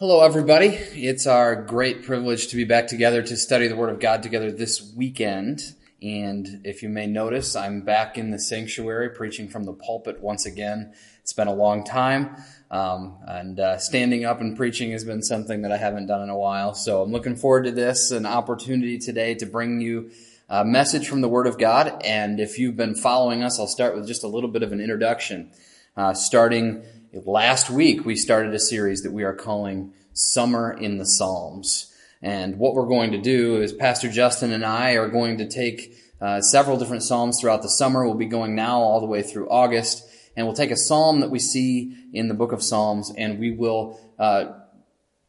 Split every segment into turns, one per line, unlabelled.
Hello, everybody. It's our great privilege to be back together to study the Word of God together this weekend. And if you may notice, I'm back in the sanctuary preaching from the pulpit once again. It's been a long time. Um, and uh, standing up and preaching has been something that I haven't done in a while. So I'm looking forward to this, an opportunity today to bring you a message from the Word of God. And if you've been following us, I'll start with just a little bit of an introduction. Uh, starting last week, we started a series that we are calling Summer in the Psalms. And what we're going to do is Pastor Justin and I are going to take uh, several different Psalms throughout the summer. We'll be going now all the way through August. And we'll take a Psalm that we see in the book of Psalms and we will uh,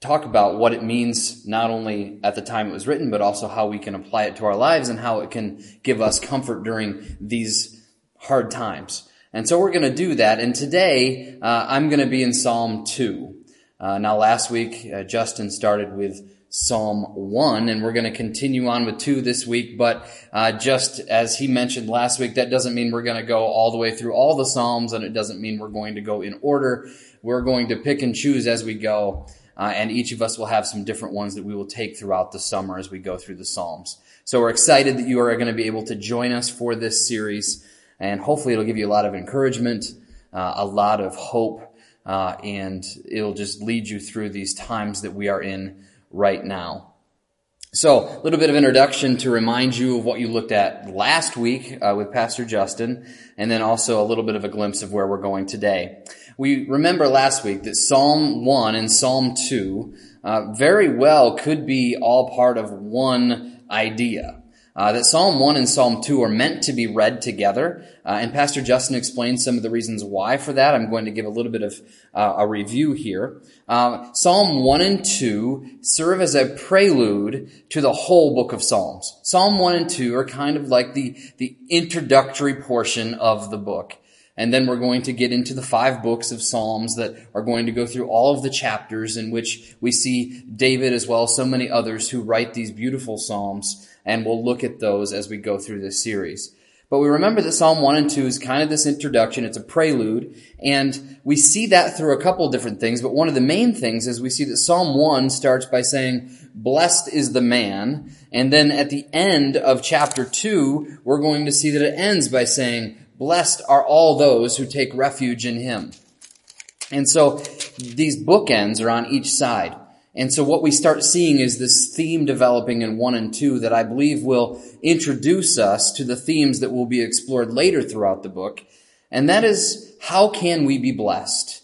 talk about what it means not only at the time it was written, but also how we can apply it to our lives and how it can give us comfort during these hard times. And so we're going to do that. And today, uh, I'm going to be in Psalm 2. Uh, now, last week, uh, Justin started with Psalm 1, and we're going to continue on with 2 this week. But uh, just as he mentioned last week, that doesn't mean we're going to go all the way through all the Psalms, and it doesn't mean we're going to go in order. We're going to pick and choose as we go, uh, and each of us will have some different ones that we will take throughout the summer as we go through the Psalms. So we're excited that you are going to be able to join us for this series, and hopefully it'll give you a lot of encouragement, uh, a lot of hope, uh, and it'll just lead you through these times that we are in right now. So, a little bit of introduction to remind you of what you looked at last week uh, with Pastor Justin, and then also a little bit of a glimpse of where we're going today. We remember last week that Psalm 1 and Psalm 2 uh, very well could be all part of one idea. Uh, that Psalm 1 and Psalm 2 are meant to be read together. Uh, and Pastor Justin explained some of the reasons why for that. I'm going to give a little bit of uh, a review here. Uh, Psalm 1 and 2 serve as a prelude to the whole book of Psalms. Psalm 1 and 2 are kind of like the, the introductory portion of the book. And then we're going to get into the five books of Psalms that are going to go through all of the chapters in which we see David as well as so many others who write these beautiful Psalms and we'll look at those as we go through this series. But we remember that Psalm 1 and 2 is kind of this introduction. It's a prelude. And we see that through a couple different things. But one of the main things is we see that Psalm 1 starts by saying, blessed is the man. And then at the end of chapter 2, we're going to see that it ends by saying, blessed are all those who take refuge in him. And so these bookends are on each side. And so what we start seeing is this theme developing in one and two that I believe will introduce us to the themes that will be explored later throughout the book. And that is, how can we be blessed?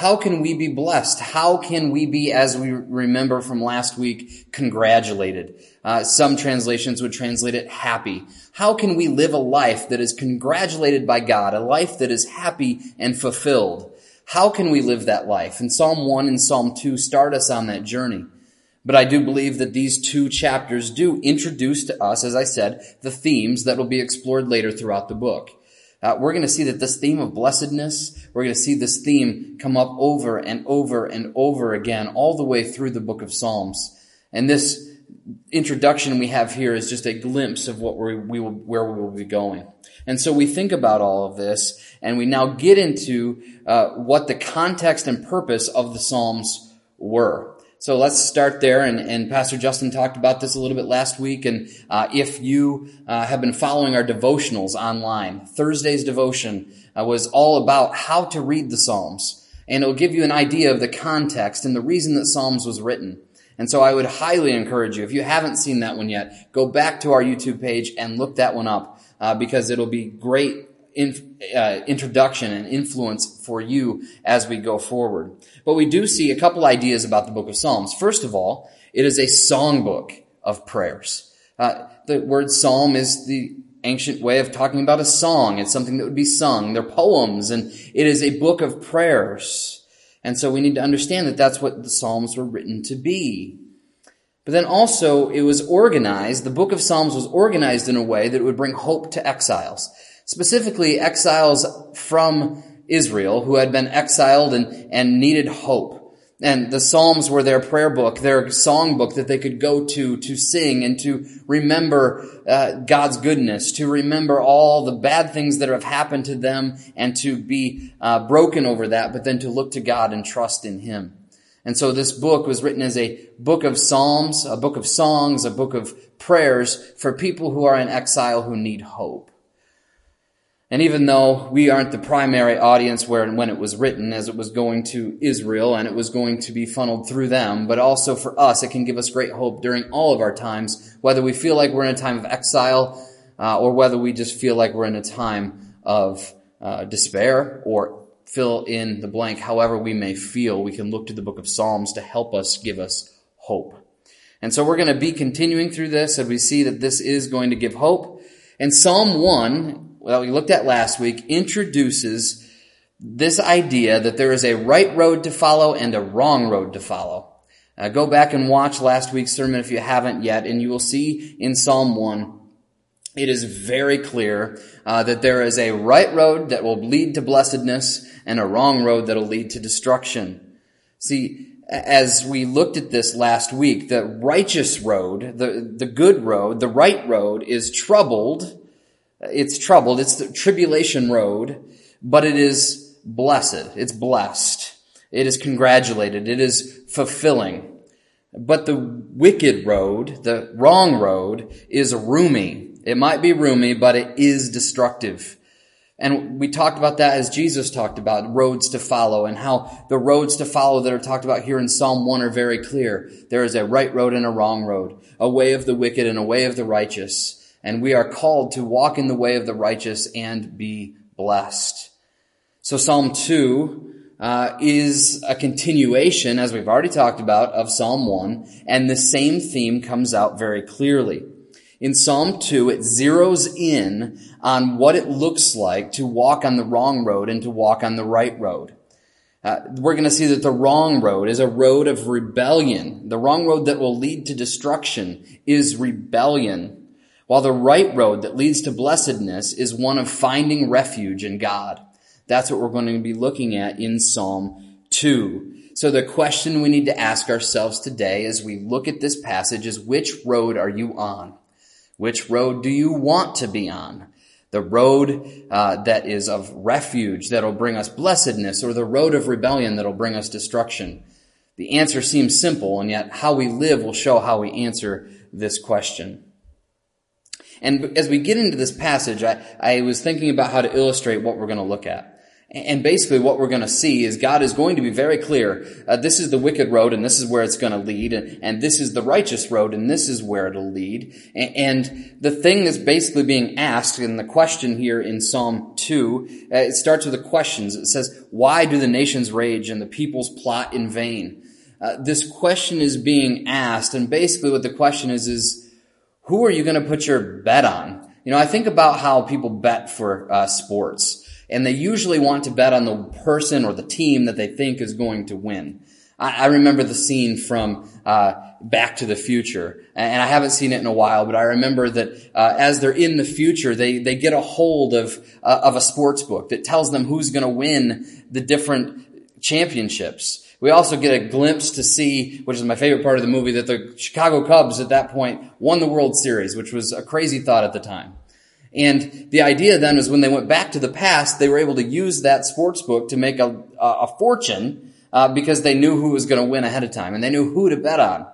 How can we be blessed? How can we be, as we remember from last week, congratulated? Uh, some translations would translate it happy. How can we live a life that is congratulated by God, a life that is happy and fulfilled? How can we live that life? And Psalm 1 and Psalm 2 start us on that journey. But I do believe that these two chapters do introduce to us, as I said, the themes that will be explored later throughout the book. Uh, we're going to see that this theme of blessedness, we're going to see this theme come up over and over and over again, all the way through the book of Psalms. And this introduction we have here is just a glimpse of what we, we will, where we will be going. And so we think about all of this, and we now get into uh, what the context and purpose of the Psalms were. So let's start there. And, and, Pastor Justin talked about this a little bit last week. And uh, if you uh, have been following our devotionals online, Thursday's devotion uh, was all about how to read the Psalms. And it'll give you an idea of the context and the reason that Psalms was written. And so I would highly encourage you, if you haven't seen that one yet, go back to our YouTube page and look that one up uh, because it'll be great in, uh, introduction and influence for you as we go forward. But we do see a couple ideas about the book of Psalms. First of all, it is a songbook of prayers. Uh, the word psalm is the ancient way of talking about a song. It's something that would be sung. They're poems, and it is a book of prayers. And so we need to understand that that's what the Psalms were written to be. But then also, it was organized, the book of Psalms was organized in a way that would bring hope to exiles. Specifically, exiles from Israel who had been exiled and, and needed hope. And the Psalms were their prayer book, their song book that they could go to to sing and to remember uh, God's goodness, to remember all the bad things that have happened to them and to be uh, broken over that, but then to look to God and trust in Him. And so this book was written as a book of psalms, a book of songs, a book of prayers for people who are in exile who need hope. And even though we aren't the primary audience where and when it was written, as it was going to Israel and it was going to be funneled through them, but also for us, it can give us great hope during all of our times, whether we feel like we're in a time of exile uh, or whether we just feel like we're in a time of uh, despair or fill in the blank. However we may feel, we can look to the book of Psalms to help us give us hope. And so we're going to be continuing through this as we see that this is going to give hope. And Psalm 1 that we looked at last week introduces this idea that there is a right road to follow and a wrong road to follow. Uh, go back and watch last week's sermon if you haven't yet, and you will see in Psalm 1, it is very clear uh, that there is a right road that will lead to blessedness and a wrong road that will lead to destruction. See, as we looked at this last week, the righteous road, the, the good road, the right road is troubled it's troubled. It's the tribulation road, but it is blessed. It's blessed. It is congratulated. It is fulfilling. But the wicked road, the wrong road, is roomy. It might be roomy, but it is destructive. And we talked about that as Jesus talked about roads to follow and how the roads to follow that are talked about here in Psalm 1 are very clear. There is a right road and a wrong road, a way of the wicked and a way of the righteous and we are called to walk in the way of the righteous and be blessed. So Psalm 2 uh, is a continuation, as we've already talked about, of Psalm 1, and the same theme comes out very clearly. In Psalm 2, it zeroes in on what it looks like to walk on the wrong road and to walk on the right road. Uh, we're going to see that the wrong road is a road of rebellion. The wrong road that will lead to destruction is rebellion while the right road that leads to blessedness is one of finding refuge in God. That's what we're going to be looking at in Psalm 2. So the question we need to ask ourselves today as we look at this passage is which road are you on? Which road do you want to be on? The road uh, that is of refuge that'll bring us blessedness or the road of rebellion that'll bring us destruction? The answer seems simple and yet how we live will show how we answer this question. And as we get into this passage, I, I was thinking about how to illustrate what we're going to look at. And basically what we're going to see is God is going to be very clear. Uh, this is the wicked road and this is where it's going to lead. And, and, this is the righteous road and this is where it'll lead. And, and, the thing that's basically being asked in the question here in Psalm 2, uh, it starts with the questions. It says, why do the nations rage and the peoples plot in vain? Uh, this question is being asked and basically what the question is, is, who are you going to put your bet on? You know, I think about how people bet for uh, sports, and they usually want to bet on the person or the team that they think is going to win. I, I remember the scene from uh, Back to the Future, and I haven't seen it in a while, but I remember that uh, as they're in the future, they they get a hold of uh, of a sports book that tells them who's going to win the different championships. We also get a glimpse to see, which is my favorite part of the movie, that the Chicago Cubs at that point won the World Series, which was a crazy thought at the time. And the idea then is when they went back to the past, they were able to use that sports book to make a, a fortune uh, because they knew who was going to win ahead of time and they knew who to bet on.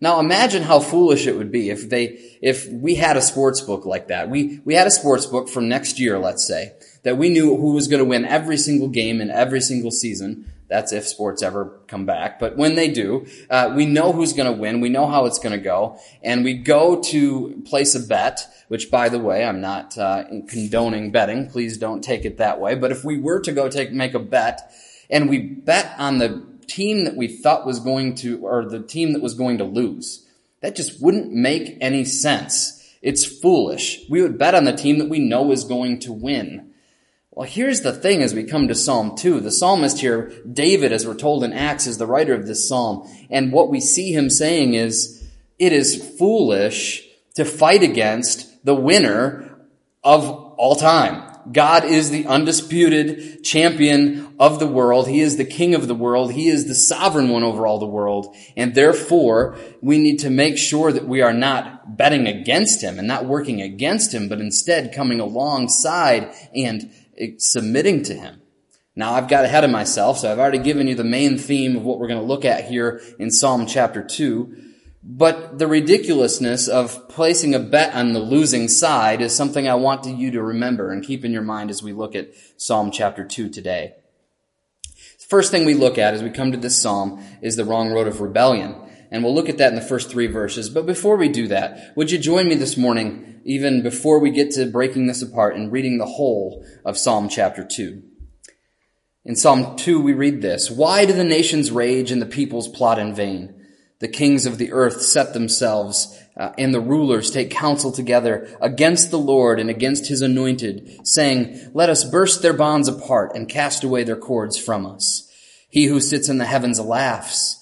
Now imagine how foolish it would be if they, if we had a sports book like that. We, we had a sports book from next year, let's say, that we knew who was going to win every single game in every single season. That's if sports ever come back. But when they do, uh, we know who's going to win. We know how it's going to go. And we go to place a bet, which by the way, I'm not uh, condoning betting. Please don't take it that way. But if we were to go take, make a bet and we bet on the team that we thought was going to, or the team that was going to lose, that just wouldn't make any sense. It's foolish. We would bet on the team that we know is going to win. Well, here's the thing as we come to Psalm 2. The psalmist here, David, as we're told in Acts, is the writer of this psalm. And what we see him saying is, it is foolish to fight against the winner of all time. God is the undisputed champion of the world. He is the king of the world. He is the sovereign one over all the world. And therefore, we need to make sure that we are not betting against him and not working against him, but instead coming alongside and submitting to him. Now I've got ahead of myself, so I've already given you the main theme of what we're going to look at here in Psalm chapter 2. But the ridiculousness of placing a bet on the losing side is something I want you to remember and keep in your mind as we look at Psalm chapter 2 today. The first thing we look at as we come to this psalm is the wrong road of rebellion. And we'll look at that in the first three verses. But before we do that, would you join me this morning, even before we get to breaking this apart and reading the whole of Psalm chapter 2? In Psalm 2, we read this Why do the nations rage and the peoples plot in vain? The kings of the earth set themselves, uh, and the rulers take counsel together against the Lord and against his anointed, saying, Let us burst their bonds apart and cast away their cords from us. He who sits in the heavens laughs.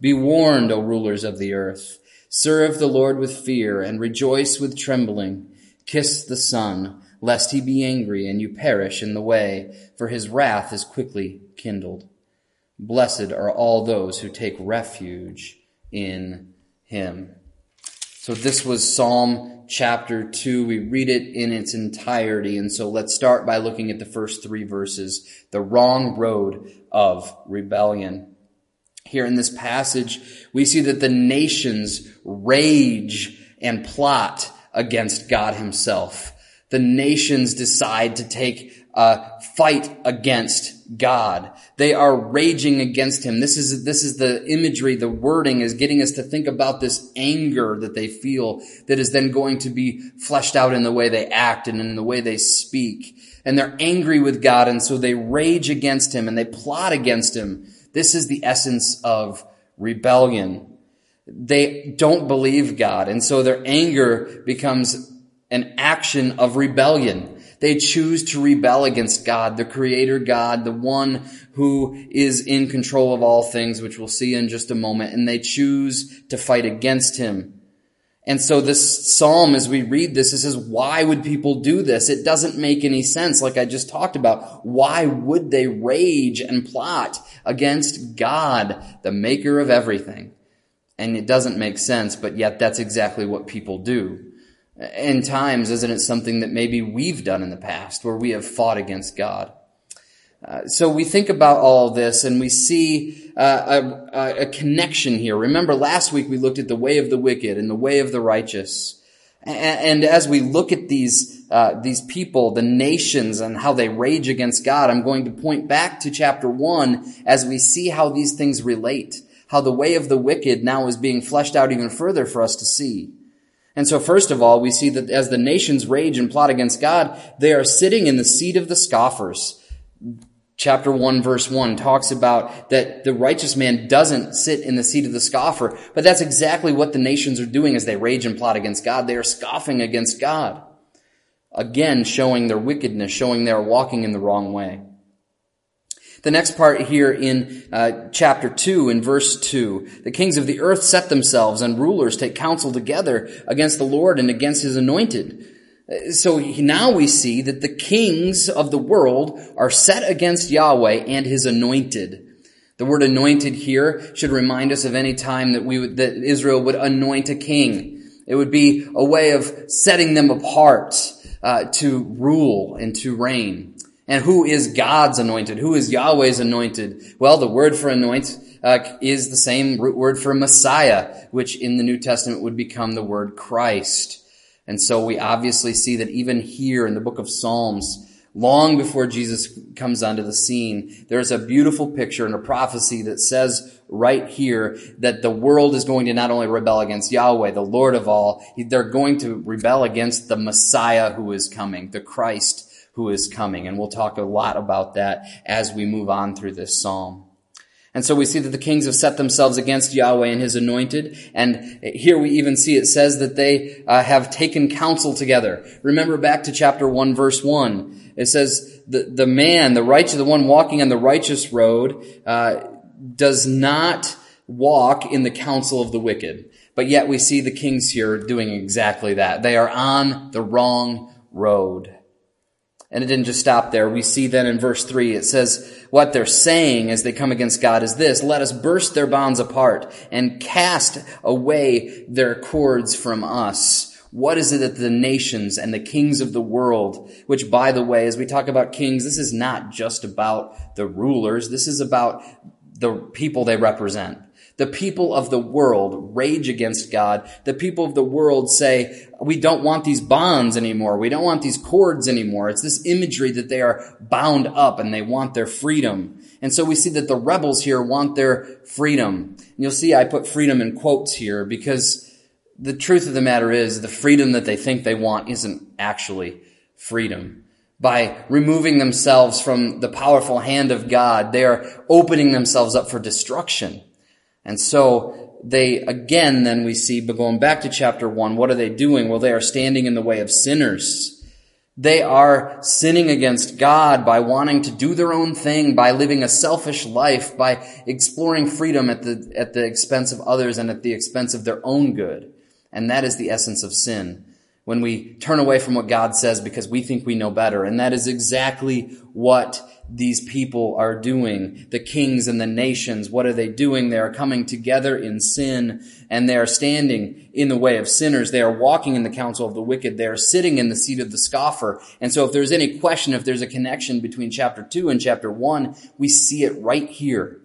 be warned, O rulers of the earth. Serve the Lord with fear, and rejoice with trembling. Kiss the Son, lest he be angry and you perish in the way, for his wrath is quickly kindled. Blessed are all those who take refuge in him. So this was Psalm chapter 2. We read it in its entirety. And so let's start by looking at the first three verses. The wrong road of rebellion. Here in this passage, we see that the nations rage and plot against God himself the nations decide to take a fight against God. They are raging against him. This is, this is the imagery, the wording is getting us to think about this anger that they feel that is then going to be fleshed out in the way they act and in the way they speak. And they're angry with God and so they rage against him and they plot against him. This is the essence of rebellion. They don't believe God and so their anger becomes an action of rebellion. They choose to rebel against God, the creator God, the one who is in control of all things, which we'll see in just a moment, and they choose to fight against him. And so this psalm, as we read this, it says, why would people do this? It doesn't make any sense, like I just talked about. Why would they rage and plot against God, the maker of everything? And it doesn't make sense, but yet that's exactly what people do in times, isn't it something that maybe we've done in the past where we have fought against God? Uh, so we think about all this and we see uh, a, a, connection here. Remember last week we looked at the way of the wicked and the way of the righteous. And, and as we look at these, uh, these people, the nations and how they rage against God, I'm going to point back to chapter one as we see how these things relate. How the way of the wicked now is being fleshed out even further for us to see. And so first of all, we see that as the nations rage and plot against God, they are sitting in the seat of the scoffers. Chapter 1 verse 1 talks about that the righteous man doesn't sit in the seat of the scoffer, but that's exactly what the nations are doing as they rage and plot against God. They are scoffing against God. Again, showing their wickedness, showing they are walking in the wrong way. The next part here in uh, chapter 2, in verse 2, the kings of the earth set themselves and rulers take counsel together against the Lord and against his anointed. So now we see that the kings of the world are set against Yahweh and his anointed. The word anointed here should remind us of any time that we would, that Israel would anoint a king. It would be a way of setting them apart uh, to rule and to reign. And who is God's anointed? Who is Yahweh's anointed? Well, the word for anoint uh, is the same root word for Messiah, which in the New Testament would become the word Christ. And so we obviously see that even here in the book of Psalms, long before Jesus comes onto the scene, there's a beautiful picture and a prophecy that says right here that the world is going to not only rebel against Yahweh, the Lord of all, they're going to rebel against the Messiah who is coming, the Christ who is coming. And we'll talk a lot about that as we move on through this psalm. And so we see that the kings have set themselves against Yahweh and his anointed. And here we even see it says that they uh, have taken counsel together. Remember back to chapter 1 verse 1. It says the, the man, the righteous, the one walking on the righteous road, uh, does not walk in the counsel of the wicked. But yet we see the kings here doing exactly that. They are on the wrong road. And it didn't just stop there. We see then in verse 3, it says, what they're saying as they come against God is this, let us burst their bonds apart and cast away their cords from us. What is it that the nations and the kings of the world, which by the way, as we talk about kings, this is not just about the rulers. This is about the people they represent. The people of the world rage against God. The people of the world say, we don't want these bonds anymore. We don't want these cords anymore. It's this imagery that they are bound up and they want their freedom. And so we see that the rebels here want their freedom. And you'll see I put freedom in quotes here because the truth of the matter is the freedom that they think they want isn't actually freedom by removing themselves from the powerful hand of God, they are opening themselves up for destruction. And so they, again, then we see, but going back to chapter one, what are they doing? Well, they are standing in the way of sinners. They are sinning against God by wanting to do their own thing, by living a selfish life, by exploring freedom at the, at the expense of others and at the expense of their own good. And that is the essence of sin. When we turn away from what God says because we think we know better. And that is exactly what these people are doing. The kings and the nations, what are they doing? They are coming together in sin and they are standing in the way of sinners. They are walking in the counsel of the wicked. They are sitting in the seat of the scoffer. And so if there's any question, if there's a connection between chapter two and chapter one, we see it right here.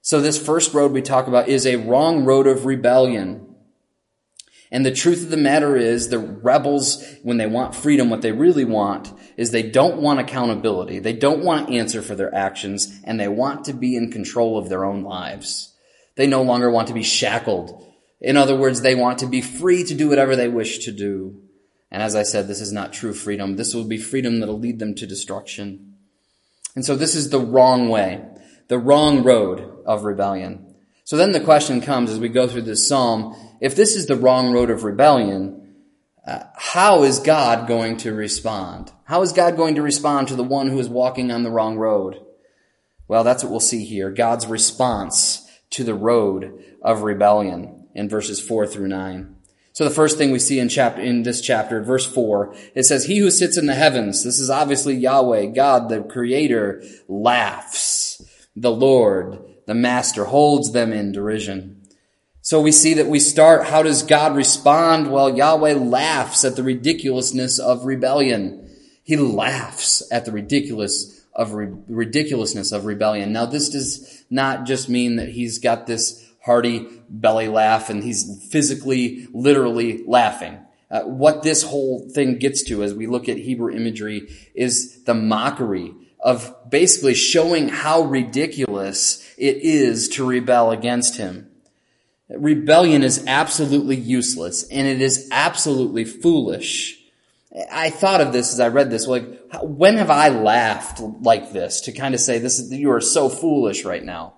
So this first road we talk about is a wrong road of rebellion. And the truth of the matter is the rebels, when they want freedom, what they really want is they don't want accountability. They don't want to answer for their actions and they want to be in control of their own lives. They no longer want to be shackled. In other words, they want to be free to do whatever they wish to do. And as I said, this is not true freedom. This will be freedom that'll lead them to destruction. And so this is the wrong way, the wrong road of rebellion. So then the question comes as we go through this psalm, if this is the wrong road of rebellion, uh, how is God going to respond? How is God going to respond to the one who is walking on the wrong road? Well, that's what we'll see here. God's response to the road of rebellion in verses four through nine. So the first thing we see in chapter, in this chapter, verse four, it says, he who sits in the heavens, this is obviously Yahweh, God, the creator, laughs. The Lord, the master, holds them in derision. So we see that we start, how does God respond? Well, Yahweh laughs at the ridiculousness of rebellion. He laughs at the ridiculous of re- ridiculousness of rebellion. Now this does not just mean that he's got this hearty belly laugh and he's physically, literally laughing. Uh, what this whole thing gets to as we look at Hebrew imagery is the mockery of basically showing how ridiculous it is to rebel against him. Rebellion is absolutely useless and it is absolutely foolish. I thought of this as I read this, like, when have I laughed like this to kind of say this is, you are so foolish right now?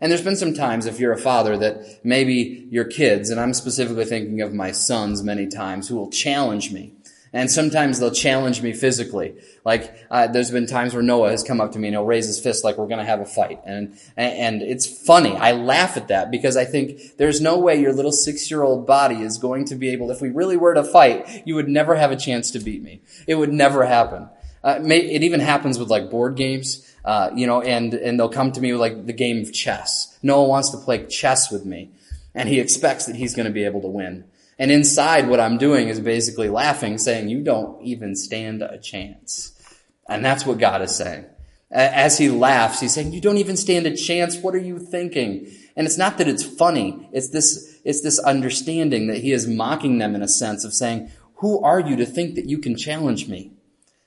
And there's been some times if you're a father that maybe your kids, and I'm specifically thinking of my sons many times, who will challenge me and sometimes they'll challenge me physically. Like, uh, there's been times where Noah has come up to me and he'll raise his fist like we're gonna have a fight. And, and it's funny. I laugh at that because I think there's no way your little six-year-old body is going to be able, if we really were to fight, you would never have a chance to beat me. It would never happen. Uh, it even happens with like board games. Uh, you know, and, and they'll come to me with like the game of chess. Noah wants to play chess with me and he expects that he's going to be able to win. And inside what I'm doing is basically laughing, saying, you don't even stand a chance. And that's what God is saying. As he laughs, he's saying, you don't even stand a chance. What are you thinking? And it's not that it's funny. It's this, it's this understanding that he is mocking them in a sense of saying, who are you to think that you can challenge me?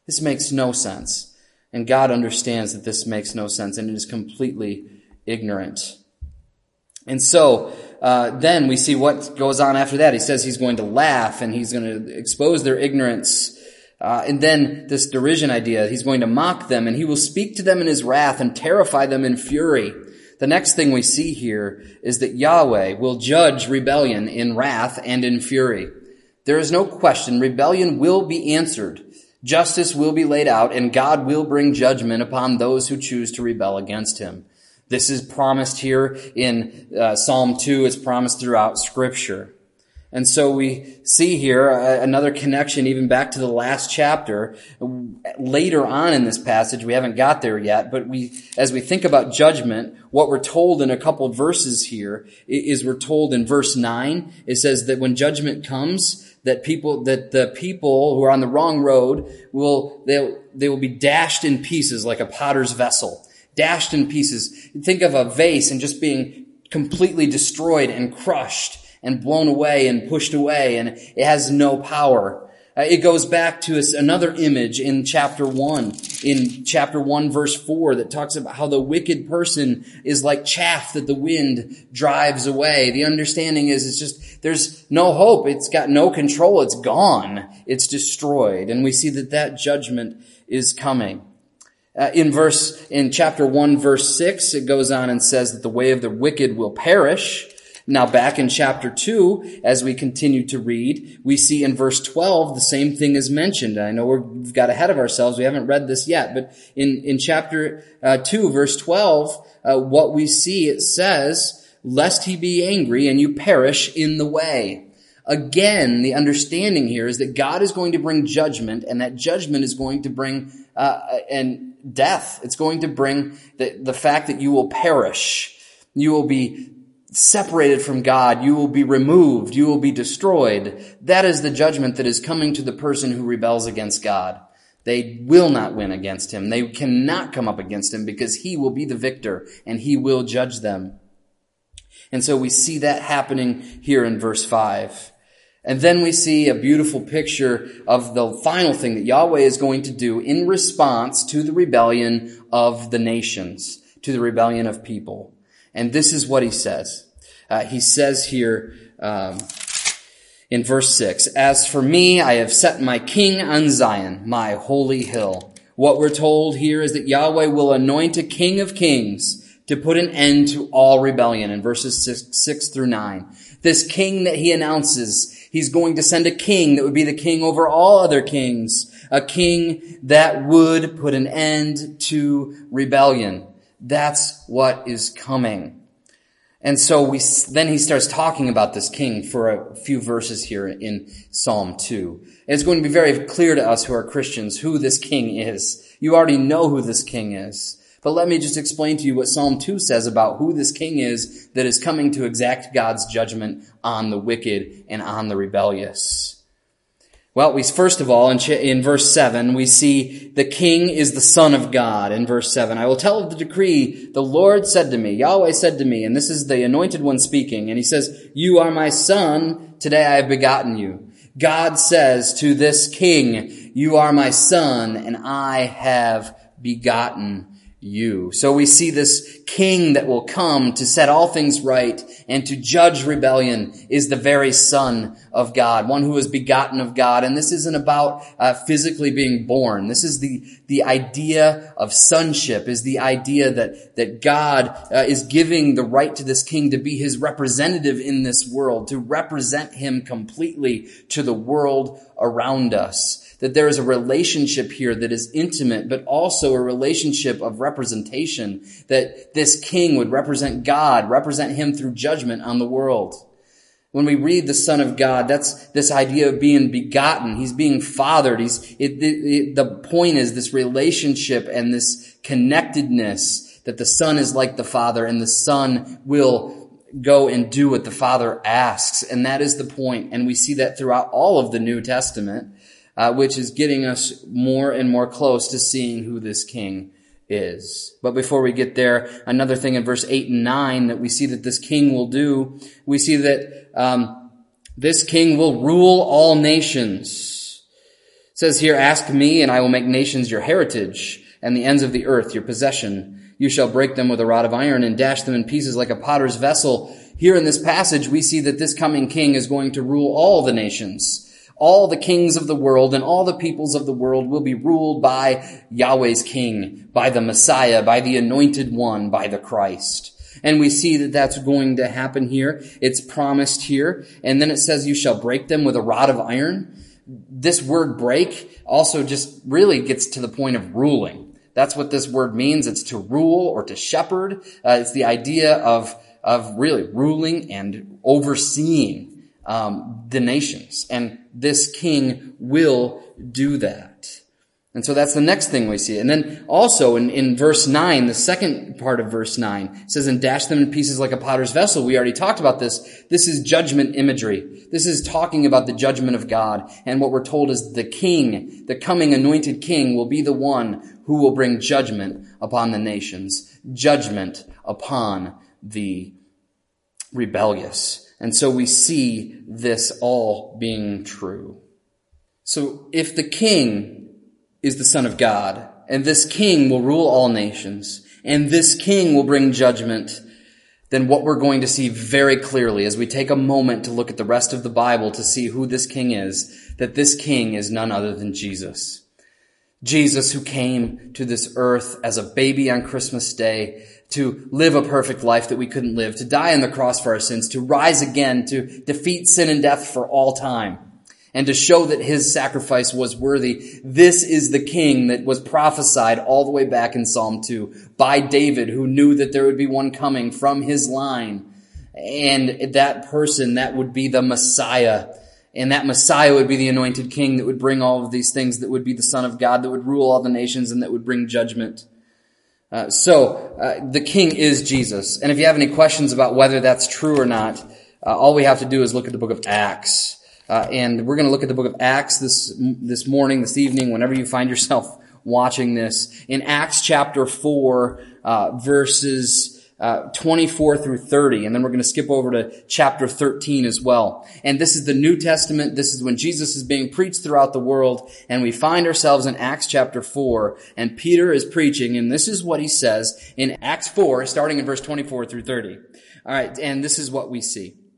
This makes no sense. And God understands that this makes no sense and it is completely ignorant. And so, uh, then we see what goes on after that. He says he's going to laugh and he's going to expose their ignorance. Uh, and then this derision idea, he's going to mock them and he will speak to them in his wrath and terrify them in fury. the next thing we see here is that Yahweh will judge rebellion in wrath and in fury. There is no question rebellion will be answered. Justice will be laid out and God will bring judgment upon those who choose to rebel against him. This is promised here in uh, Psalm 2. It's promised throughout scripture. And so we see here another connection even back to the last chapter. Later on in this passage, we haven't got there yet, but we, as we think about judgment, what we're told in a couple verses here is we're told in verse 9, it says that when judgment comes, that people, that the people who are on the wrong road will, they they will be dashed in pieces like a potter's vessel. Dashed in pieces. Think of a vase and just being completely destroyed and crushed and blown away and pushed away and it has no power. Uh, it goes back to another image in chapter 1, in chapter 1 verse 4 that talks about how the wicked person is like chaff that the wind drives away. The understanding is it's just, there's no hope. It's got no control. It's gone. It's destroyed. And we see that that judgment is coming. Uh, in verse, in chapter 1 verse 6, it goes on and says that the way of the wicked will perish. Now back in chapter 2, as we continue to read, we see in verse 12 the same thing is mentioned. I know we've got ahead of ourselves. We haven't read this yet, but in, in chapter uh, 2, verse 12, uh, what we see, it says, lest he be angry and you perish in the way. Again, the understanding here is that God is going to bring judgment and that judgment is going to bring, uh, and death. It's going to bring the, the fact that you will perish. You will be separated from God. You will be removed. You will be destroyed. That is the judgment that is coming to the person who rebels against God. They will not win against him. They cannot come up against him because he will be the victor and he will judge them. And so we see that happening here in verse 5. And then we see a beautiful picture of the final thing that Yahweh is going to do in response to the rebellion of the nations, to the rebellion of people. And this is what he says. Uh, he says here um, in verse 6 As for me, I have set my king on Zion, my holy hill. What we're told here is that Yahweh will anoint a king of kings to put an end to all rebellion in verses six, 6, through 9. This king that he announces, he's going to send a king that would be the king over all other kings, a king that would put an end to rebellion. That's what is coming. And so we, then he starts talking about this king for a few verses here in Psalm 2. And it's going to be very clear to us who are Christians who this king is. You already know who this king is. But let me just explain to you what Psalm 2 says about who this king is that is coming to exact God's judgment on the wicked and on the rebellious. Well, we first of all, in, in verse 7, we see the king is the son of God. In verse 7, I will tell of the decree, the Lord said to me, Yahweh said to me, and this is the anointed one speaking, and he says, You are my son, today I have begotten you. God says to this king, You are my son, and I have begotten you. So we see this king that will come to set all things right and to judge rebellion is the very son of God, one who is begotten of God. And this isn't about uh, physically being born. This is the, the idea of sonship is the idea that, that God uh, is giving the right to this king to be his representative in this world, to represent him completely to the world around us that there is a relationship here that is intimate, but also a relationship of representation, that this king would represent God, represent him through judgment on the world. When we read the Son of God, that's this idea of being begotten. He's being fathered. He's, it, it, the point is this relationship and this connectedness that the Son is like the Father and the Son will go and do what the Father asks. And that is the point. And we see that throughout all of the New Testament uh, which is getting us more and more close to seeing who this king is. But before we get there, another thing in verse 8 and 9 that we see that this king will do, we see that um, this king will rule all nations. It says here, ask me and I will make nations your heritage and the ends of the earth your possession. You shall break them with a rod of iron and dash them in pieces like a potter's vessel. Here in this passage, we see that this coming king is going to rule all the nations. All the kings of the world and all the peoples of the world will be ruled by Yahweh's king, by the Messiah, by the anointed one, by the Christ. And we see that that's going to happen here. It's promised here. And then it says, you shall break them with a rod of iron. This word break also just really gets to the point of ruling. That's what this word means. It's to rule or to shepherd. Uh, it's the idea of, of really ruling and overseeing um, the nations. And this king will do that. And so that's the next thing we see. And then also in, in verse 9, the second part of verse 9 says, and dash them in pieces like a potter's vessel. We already talked about this. This is judgment imagery. This is talking about the judgment of God. And what we're told is the king, the coming anointed king will be the one who will bring judgment upon the nations, judgment upon the rebellious. And so we see this all being true. So if the king is the Son of God, and this king will rule all nations, and this king will bring judgment, then what we're going to see very clearly as we take a moment to look at the rest of the Bible to see who this king is, that this king is none other than Jesus. Jesus who came to this earth as a baby on Christmas Day to live a perfect life that we couldn't live, to die on the cross for our sins, to rise again, to defeat sin and death for all time and to show that his sacrifice was worthy. This is the king that was prophesied all the way back in Psalm 2 by David, who knew that there would be one coming from his line. And that person, that would be the Messiah. And that Messiah would be the anointed king that would bring all of these things, that would be the Son of God, that would rule all the nations, and that would bring judgment. Uh, so, uh, the king is Jesus. And if you have any questions about whether that's true or not, uh, all we have to do is look at the book of Acts. Uh, and we're going to look at the book of Acts this, this morning, this evening, whenever you find yourself watching this. In Acts chapter 4, uh, verses uh, 24 through 30, and then we're going to skip over to chapter 13 as well. And this is the New Testament. This is when Jesus is being preached throughout the world, and we find ourselves in Acts chapter 4, and Peter is preaching, and this is what he says in Acts 4, starting in verse 24 through 30. All right, and this is what we see.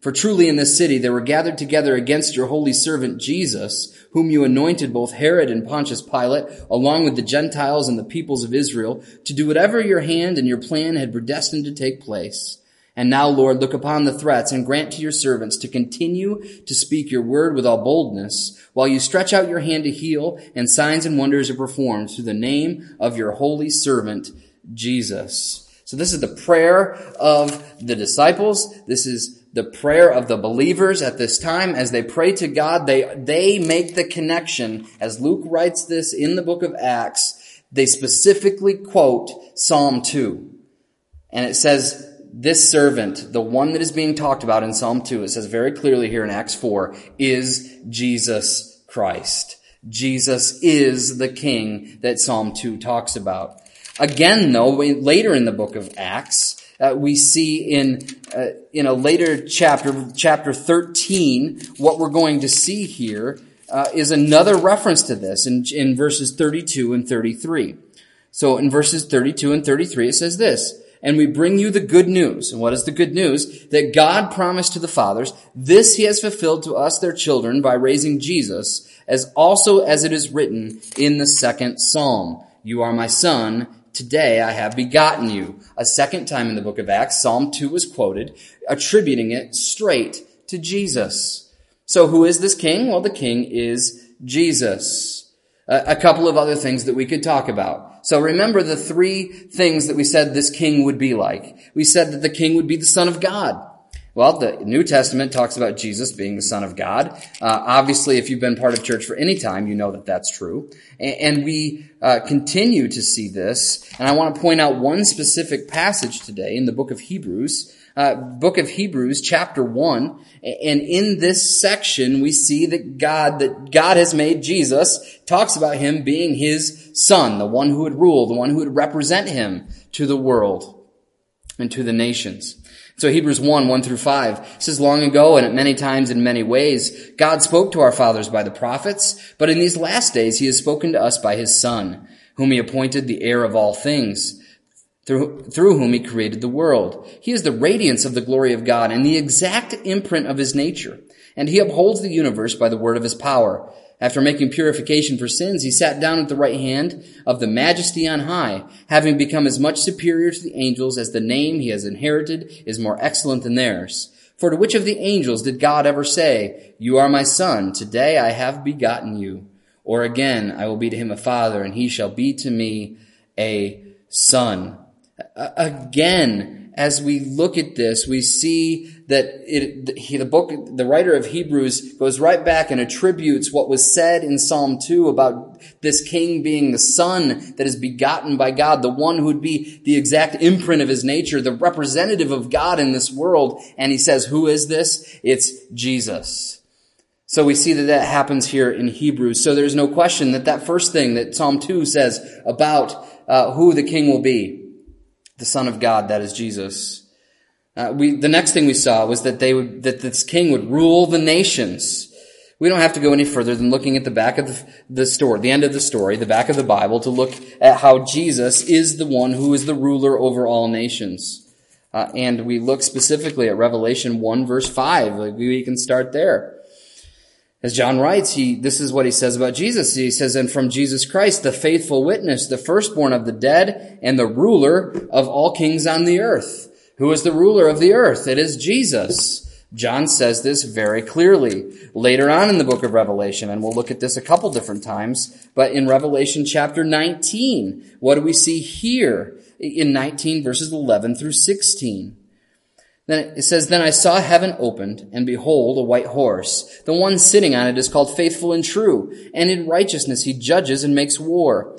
For truly in this city there were gathered together against your holy servant Jesus, whom you anointed both Herod and Pontius Pilate, along with the Gentiles and the peoples of Israel, to do whatever your hand and your plan had predestined to take place. And now, Lord, look upon the threats and grant to your servants to continue to speak your word with all boldness, while you stretch out your hand to heal, and signs and wonders are performed through the name of your holy servant, Jesus. So this is the prayer of the disciples. This is the prayer of the believers at this time as they pray to God. They, they make the connection, as Luke writes this in the book of Acts, they specifically quote Psalm 2. And it says, this servant, the one that is being talked about in Psalm 2, it says very clearly here in Acts 4, is Jesus Christ. Jesus is the king that Psalm 2 talks about. Again, though, later in the book of Acts, uh, we see in uh, in a later chapter, chapter 13, what we're going to see here uh, is another reference to this in, in verses 32 and 33. So in verses 32 and 33, it says this, and we bring you the good news. And what is the good news? That God promised to the fathers, this he has fulfilled to us, their children, by raising Jesus, as also as it is written in the second psalm. You are my son, Today I have begotten you. A second time in the book of Acts, Psalm 2 was quoted, attributing it straight to Jesus. So who is this king? Well, the king is Jesus. A, couple of other things that we could talk about. So remember the three things that we said this king would be like. We said that the king would be the son of God. Well, the New Testament talks about Jesus being the Son of God. Uh, obviously, if you've been part of church for any time, you know that that's true. And, and we uh, continue to see this. And I want to point out one specific passage today in the book of Hebrews, uh, book of Hebrews, chapter one. And in this section, we see that God, that God has made Jesus, talks about him being his son, the one who would rule, the one who would represent him to the world and to the nations. So Hebrews 1, 1 through 5 says, Long ago and at many times in many ways, God spoke to our fathers by the prophets, but in these last days he has spoken to us by his Son, whom he appointed the heir of all things, through, through whom he created the world. He is the radiance of the glory of God and the exact imprint of his nature, and he upholds the universe by the word of his power. After making purification for sins, he sat down at the right hand of the majesty on high, having become as much superior to the angels as the name he has inherited is more excellent than theirs. For to which of the angels did God ever say, You are my son, today I have begotten you? Or again, I will be to him a father, and he shall be to me a son. Again, as we look at this, we see that it, he, the book, the writer of Hebrews goes right back and attributes what was said in Psalm 2 about this king being the son that is begotten by God, the one who would be the exact imprint of his nature, the representative of God in this world. And he says, who is this? It's Jesus. So we see that that happens here in Hebrews. So there's no question that that first thing that Psalm 2 says about uh, who the king will be, the Son of God, that is Jesus. Uh, we, the next thing we saw was that they would, that this king would rule the nations. We don't have to go any further than looking at the back of the, the story, the end of the story, the back of the Bible, to look at how Jesus is the one who is the ruler over all nations. Uh, and we look specifically at Revelation 1 verse 5. Like we can start there. As John writes, he, this is what he says about Jesus. He says, and from Jesus Christ, the faithful witness, the firstborn of the dead, and the ruler of all kings on the earth. Who is the ruler of the earth? It is Jesus. John says this very clearly later on in the book of Revelation, and we'll look at this a couple different times, but in Revelation chapter 19, what do we see here in 19 verses 11 through 16? Then it says, Then I saw heaven opened, and behold, a white horse. The one sitting on it is called faithful and true, and in righteousness he judges and makes war.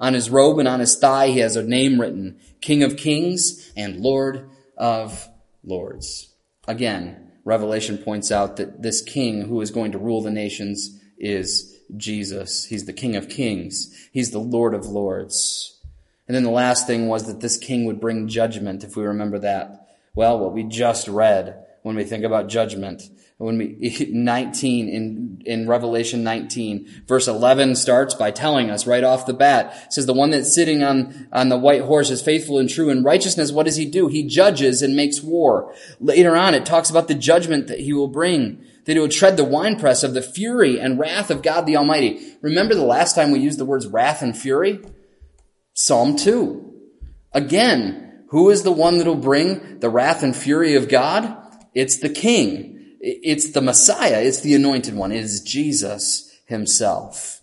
On his robe and on his thigh he has a name written, King of Kings and Lord of Lords. Again, Revelation points out that this king who is going to rule the nations is Jesus. He's the King of Kings. He's the Lord of Lords. And then the last thing was that this king would bring judgment, if we remember that. Well, what we just read when we think about judgment, when we 19 in in Revelation 19 verse 11 starts by telling us right off the bat says the one that's sitting on on the white horse is faithful and true in righteousness. What does he do? He judges and makes war. Later on it talks about the judgment that he will bring that he will tread the winepress of the fury and wrath of God the Almighty. Remember the last time we used the words wrath and fury? Psalm 2 again who is the one that'll bring the wrath and fury of God? It's the King. It's the Messiah. It's the anointed one. It is Jesus himself.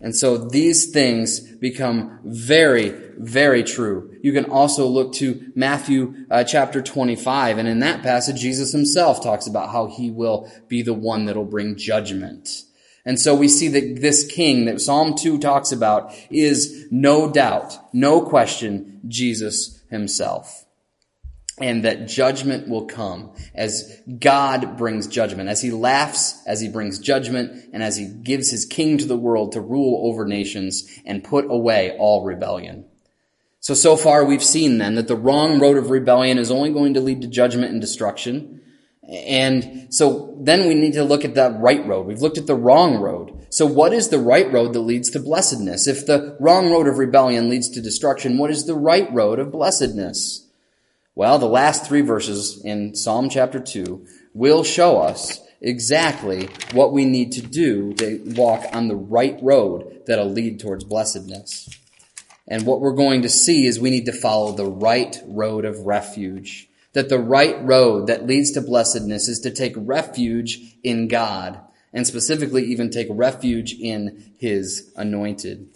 And so these things become very, very true. You can also look to Matthew uh, chapter 25, and in that passage, Jesus himself talks about how he will be the one that'll bring judgment. And so we see that this king that Psalm 2 talks about is no doubt, no question, Jesus himself. And that judgment will come as God brings judgment, as he laughs, as he brings judgment, and as he gives his king to the world to rule over nations and put away all rebellion. So, so far we've seen then that the wrong road of rebellion is only going to lead to judgment and destruction. And so then we need to look at that right road. We've looked at the wrong road. So what is the right road that leads to blessedness? If the wrong road of rebellion leads to destruction, what is the right road of blessedness? Well, the last three verses in Psalm chapter 2 will show us exactly what we need to do to walk on the right road that'll lead towards blessedness. And what we're going to see is we need to follow the right road of refuge. That the right road that leads to blessedness is to take refuge in God and specifically even take refuge in his anointed.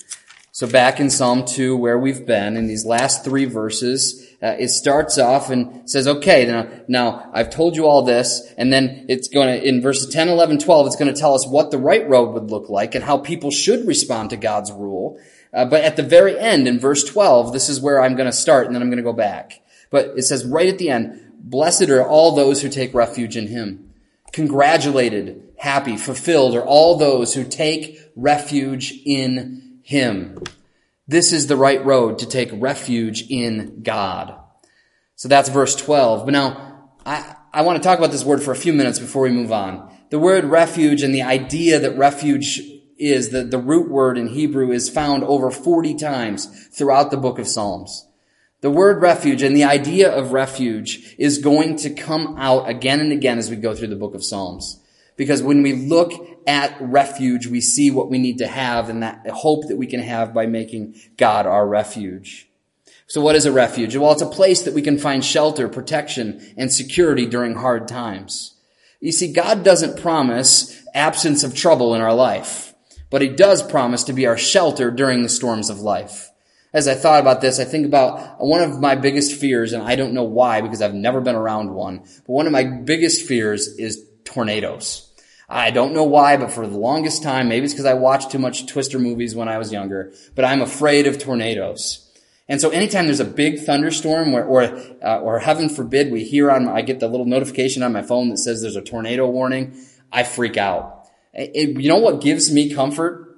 So back in Psalm 2 where we've been in these last three verses, uh, it starts off and says, okay, now, now I've told you all this, and then it's going to, in verses 10, 11, 12, it's going to tell us what the right road would look like and how people should respond to God's rule. Uh, but at the very end, in verse 12, this is where I'm going to start and then I'm going to go back. But it says right at the end, blessed are all those who take refuge in him. Congratulated, happy, fulfilled are all those who take refuge in him. This is the right road to take refuge in God. So that's verse 12. But now, I, I want to talk about this word for a few minutes before we move on. The word refuge and the idea that refuge is, that the root word in Hebrew is found over 40 times throughout the book of Psalms. The word refuge and the idea of refuge is going to come out again and again as we go through the book of Psalms. Because when we look at refuge, we see what we need to have and that hope that we can have by making God our refuge. So what is a refuge? Well, it's a place that we can find shelter, protection, and security during hard times. You see, God doesn't promise absence of trouble in our life, but He does promise to be our shelter during the storms of life. As I thought about this, I think about one of my biggest fears, and I don't know why because I've never been around one, but one of my biggest fears is tornadoes. I don't know why, but for the longest time, maybe it's because I watched too much Twister movies when I was younger, but I'm afraid of tornadoes. And so anytime there's a big thunderstorm or, or, uh, or heaven forbid, we hear on, I get the little notification on my phone that says there's a tornado warning, I freak out. It, you know what gives me comfort?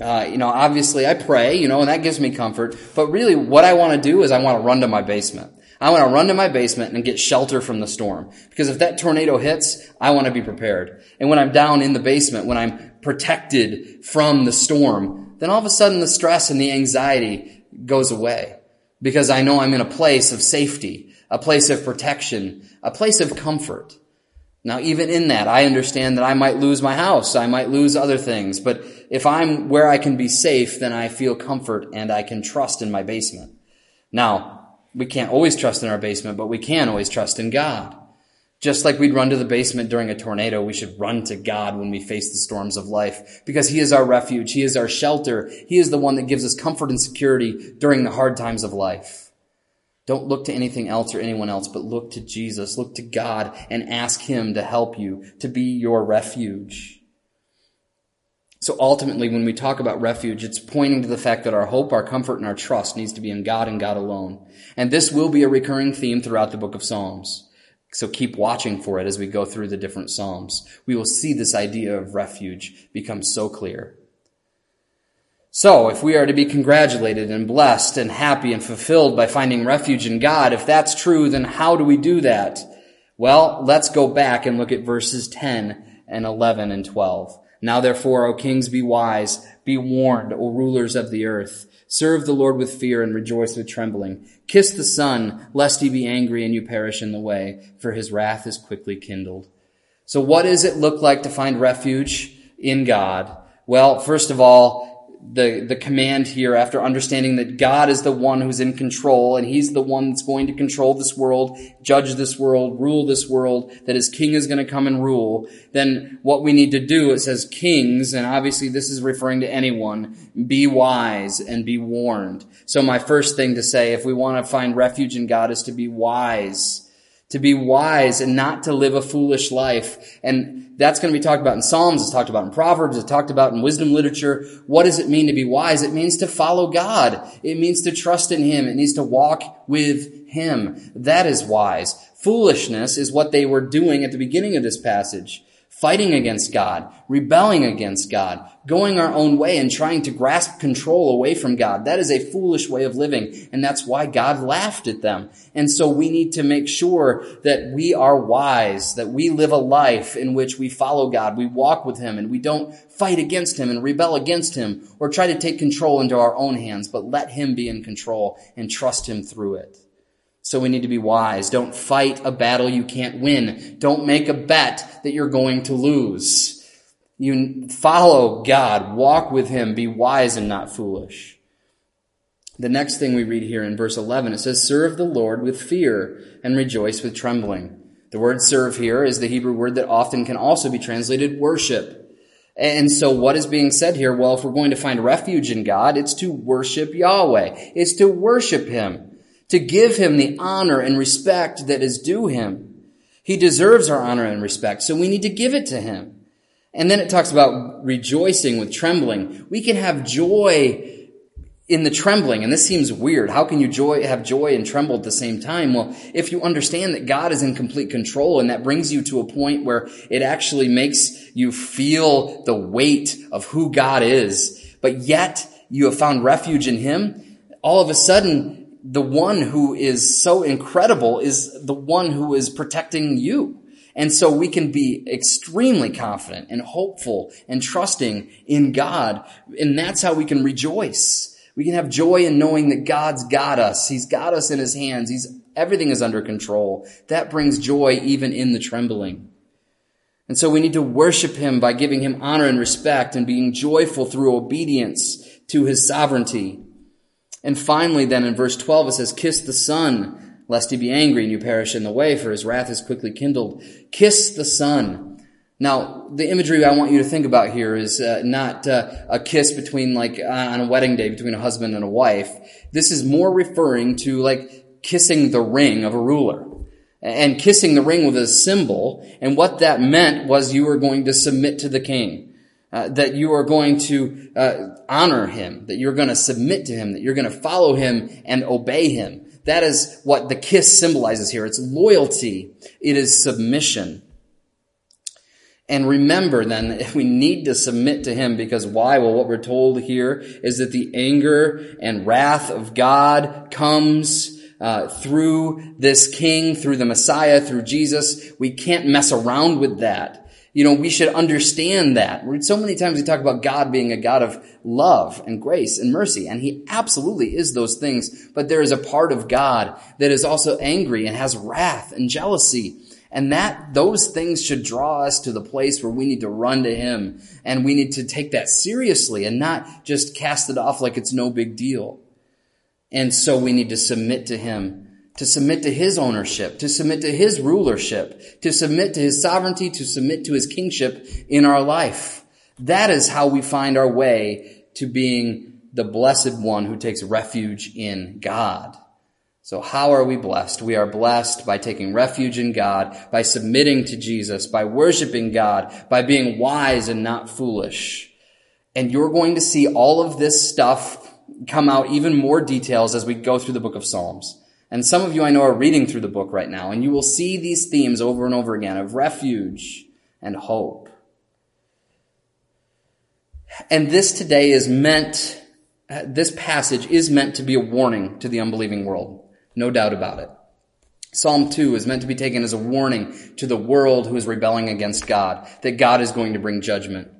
Uh, you know, obviously I pray, you know, and that gives me comfort. But really what I want to do is I want to run to my basement. I want to run to my basement and get shelter from the storm. Because if that tornado hits, I want to be prepared. And when I'm down in the basement, when I'm protected from the storm, then all of a sudden the stress and the anxiety goes away. Because I know I'm in a place of safety, a place of protection, a place of comfort. Now, even in that, I understand that I might lose my house. I might lose other things. But if I'm where I can be safe, then I feel comfort and I can trust in my basement. Now, we can't always trust in our basement, but we can always trust in God. Just like we'd run to the basement during a tornado, we should run to God when we face the storms of life because He is our refuge. He is our shelter. He is the one that gives us comfort and security during the hard times of life. Don't look to anything else or anyone else, but look to Jesus. Look to God and ask Him to help you, to be your refuge. So ultimately, when we talk about refuge, it's pointing to the fact that our hope, our comfort, and our trust needs to be in God and God alone. And this will be a recurring theme throughout the book of Psalms. So keep watching for it as we go through the different Psalms. We will see this idea of refuge become so clear. So, if we are to be congratulated and blessed and happy and fulfilled by finding refuge in God, if that's true, then how do we do that? Well, let's go back and look at verses 10 and 11 and 12. Now therefore, O kings, be wise, be warned, O rulers of the earth. Serve the Lord with fear and rejoice with trembling. Kiss the Son, lest he be angry and you perish in the way, for his wrath is quickly kindled. So what does it look like to find refuge in God? Well, first of all, the, the command here after understanding that God is the one who's in control and he's the one that's going to control this world, judge this world, rule this world, that his king is going to come and rule, then what we need to do, it says kings, and obviously this is referring to anyone, be wise and be warned. So my first thing to say, if we want to find refuge in God is to be wise to be wise and not to live a foolish life. And that's going to be talked about in Psalms, it's talked about in Proverbs, it's talked about in wisdom literature. What does it mean to be wise? It means to follow God. It means to trust in Him. It means to walk with Him. That is wise. Foolishness is what they were doing at the beginning of this passage fighting against God, rebelling against God, going our own way and trying to grasp control away from God. That is a foolish way of living. And that's why God laughed at them. And so we need to make sure that we are wise, that we live a life in which we follow God, we walk with Him, and we don't fight against Him and rebel against Him or try to take control into our own hands, but let Him be in control and trust Him through it. So we need to be wise. Don't fight a battle you can't win. Don't make a bet that you're going to lose. You follow God, walk with Him, be wise and not foolish. The next thing we read here in verse 11, it says, serve the Lord with fear and rejoice with trembling. The word serve here is the Hebrew word that often can also be translated worship. And so what is being said here? Well, if we're going to find refuge in God, it's to worship Yahweh. It's to worship Him, to give Him the honor and respect that is due Him. He deserves our honor and respect, so we need to give it to Him. And then it talks about rejoicing with trembling. We can have joy in the trembling, and this seems weird. How can you joy, have joy and tremble at the same time? Well, if you understand that God is in complete control and that brings you to a point where it actually makes you feel the weight of who God is, but yet you have found refuge in Him, all of a sudden, the one who is so incredible is the one who is protecting you. And so we can be extremely confident and hopeful and trusting in God. And that's how we can rejoice. We can have joy in knowing that God's got us. He's got us in his hands. He's, everything is under control. That brings joy even in the trembling. And so we need to worship him by giving him honor and respect and being joyful through obedience to his sovereignty. And finally, then in verse 12, it says, kiss the son, lest he be angry and you perish in the way, for his wrath is quickly kindled. Kiss the son. Now, the imagery I want you to think about here is uh, not uh, a kiss between, like, uh, on a wedding day between a husband and a wife. This is more referring to, like, kissing the ring of a ruler. And kissing the ring with a symbol. And what that meant was you were going to submit to the king. Uh, that you are going to uh, honor him. That you're going to submit to him. That you're going to follow him and obey him. That is what the kiss symbolizes here. It's loyalty. It is submission. And remember then we need to submit to him because why? Well, what we're told here is that the anger and wrath of God comes uh, through this king, through the Messiah, through Jesus. We can't mess around with that. You know, we should understand that. So many times we talk about God being a God of love and grace and mercy, and He absolutely is those things, but there is a part of God that is also angry and has wrath and jealousy and that, those things should draw us to the place where we need to run to Him and we need to take that seriously and not just cast it off like it's no big deal. And so we need to submit to Him, to submit to His ownership, to submit to His rulership, to submit to His sovereignty, to submit to His kingship in our life. That is how we find our way to being the blessed one who takes refuge in God. So how are we blessed? We are blessed by taking refuge in God, by submitting to Jesus, by worshiping God, by being wise and not foolish. And you're going to see all of this stuff come out even more details as we go through the book of Psalms. And some of you I know are reading through the book right now, and you will see these themes over and over again of refuge and hope. And this today is meant, this passage is meant to be a warning to the unbelieving world. No doubt about it. Psalm 2 is meant to be taken as a warning to the world who is rebelling against God, that God is going to bring judgment.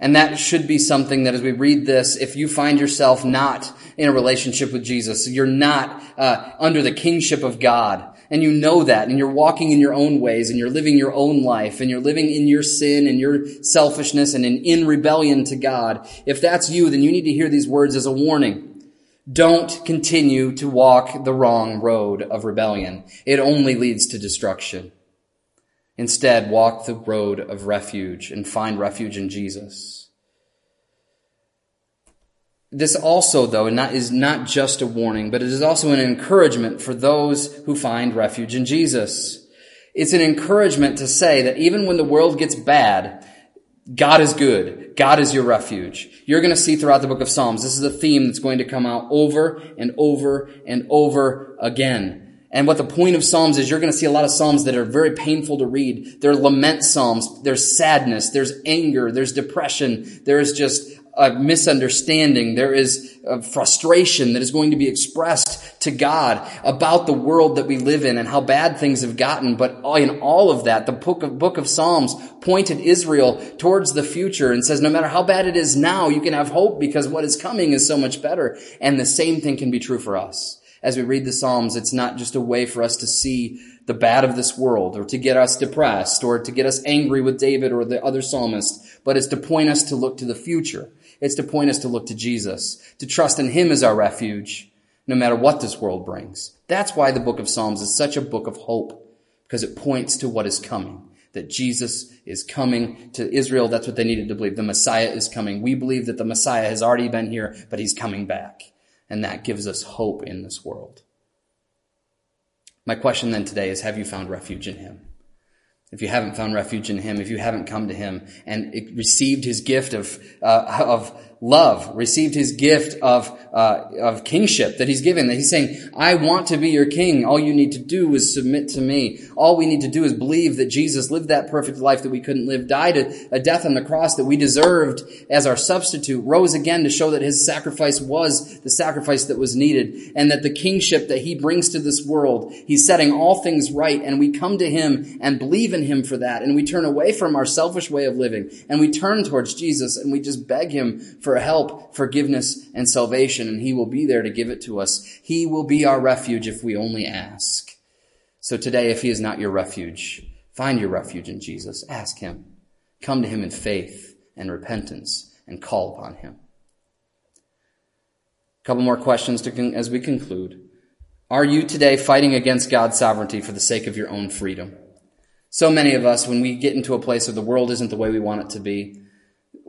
And that should be something that as we read this, if you find yourself not in a relationship with Jesus, you're not uh, under the kingship of God, and you know that, and you're walking in your own ways, and you're living your own life, and you're living in your sin and your selfishness and in, in rebellion to God, if that's you, then you need to hear these words as a warning. Don't continue to walk the wrong road of rebellion. It only leads to destruction. Instead, walk the road of refuge and find refuge in Jesus. This also, though, is not just a warning, but it is also an encouragement for those who find refuge in Jesus. It's an encouragement to say that even when the world gets bad, God is good. God is your refuge. You're going to see throughout the book of Psalms, this is a theme that's going to come out over and over and over again. And what the point of Psalms is, you're going to see a lot of Psalms that are very painful to read. They're lament Psalms. There's sadness. There's anger. There's depression. There's just a misunderstanding. There is a frustration that is going to be expressed to God about the world that we live in and how bad things have gotten. But in all of that, the book of, book of Psalms pointed Israel towards the future and says, no matter how bad it is now, you can have hope because what is coming is so much better. And the same thing can be true for us. As we read the Psalms, it's not just a way for us to see the bad of this world or to get us depressed or to get us angry with David or the other psalmist, but it's to point us to look to the future it's to point us to look to Jesus, to trust in Him as our refuge, no matter what this world brings. That's why the book of Psalms is such a book of hope, because it points to what is coming, that Jesus is coming to Israel. That's what they needed to believe. The Messiah is coming. We believe that the Messiah has already been here, but he's coming back. And that gives us hope in this world. My question then today is, have you found refuge in him? If you haven't found refuge in him, if you haven't come to him and received his gift of, uh, of love, received his gift of, uh, of kingship that he's given, that he's saying, I want to be your king. All you need to do is submit to me. All we need to do is believe that Jesus lived that perfect life that we couldn't live, died a, a death on the cross that we deserved as our substitute, rose again to show that his sacrifice was the sacrifice that was needed, and that the kingship that he brings to this world, he's setting all things right, and we come to him and believe in him for that, and we turn away from our selfish way of living, and we turn towards Jesus, and we just beg him for for help, forgiveness, and salvation, and He will be there to give it to us. He will be our refuge if we only ask. So today, if He is not your refuge, find your refuge in Jesus. Ask Him. Come to Him in faith and repentance and call upon Him. A couple more questions con- as we conclude. Are you today fighting against God's sovereignty for the sake of your own freedom? So many of us, when we get into a place where the world isn't the way we want it to be,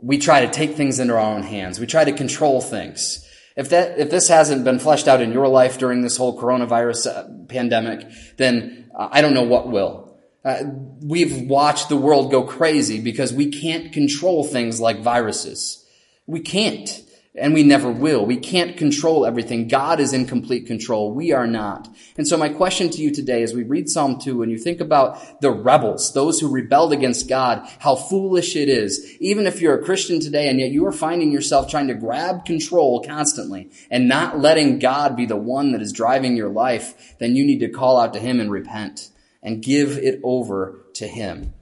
we try to take things into our own hands. We try to control things. If that, if this hasn't been fleshed out in your life during this whole coronavirus uh, pandemic, then uh, I don't know what will. Uh, we've watched the world go crazy because we can't control things like viruses. We can't. And we never will. We can't control everything. God is in complete control. We are not. And so my question to you today as we read Psalm 2 and you think about the rebels, those who rebelled against God, how foolish it is. Even if you're a Christian today and yet you are finding yourself trying to grab control constantly and not letting God be the one that is driving your life, then you need to call out to Him and repent and give it over to Him.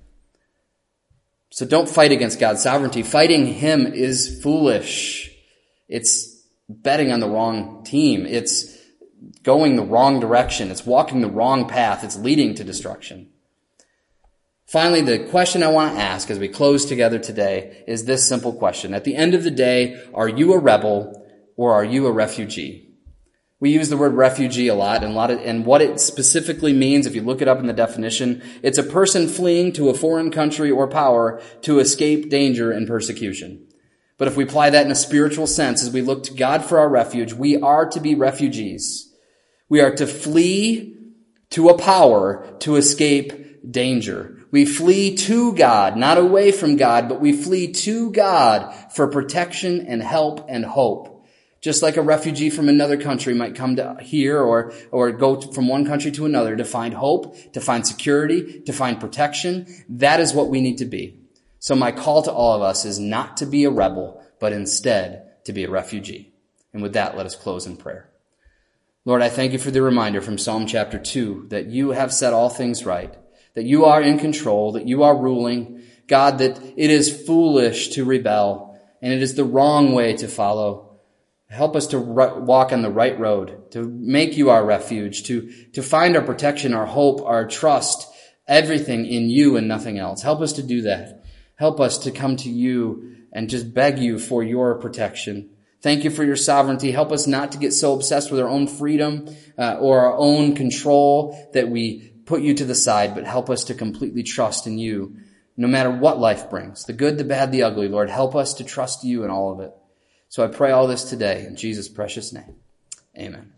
So don't fight against God's sovereignty. Fighting Him is foolish. It's betting on the wrong team. It's going the wrong direction. It's walking the wrong path. It's leading to destruction. Finally, the question I want to ask as we close together today is this simple question. At the end of the day, are you a rebel or are you a refugee? We use the word refugee a lot and a lot of, and what it specifically means, if you look it up in the definition, it's a person fleeing to a foreign country or power to escape danger and persecution. But if we apply that in a spiritual sense, as we look to God for our refuge, we are to be refugees. We are to flee to a power to escape danger. We flee to God, not away from God, but we flee to God for protection and help and hope. Just like a refugee from another country might come to here or, or go from one country to another to find hope, to find security, to find protection. That is what we need to be. So my call to all of us is not to be a rebel, but instead to be a refugee. And with that, let us close in prayer. Lord, I thank you for the reminder from Psalm chapter 2 that you have set all things right, that you are in control, that you are ruling. God, that it is foolish to rebel and it is the wrong way to follow. Help us to walk on the right road, to make you our refuge, to, to find our protection, our hope, our trust, everything in you and nothing else. Help us to do that. Help us to come to you and just beg you for your protection. Thank you for your sovereignty. Help us not to get so obsessed with our own freedom uh, or our own control that we put you to the side, but help us to completely trust in you, no matter what life brings the good, the bad, the ugly. Lord, help us to trust you in all of it. So I pray all this today in Jesus' precious name. Amen.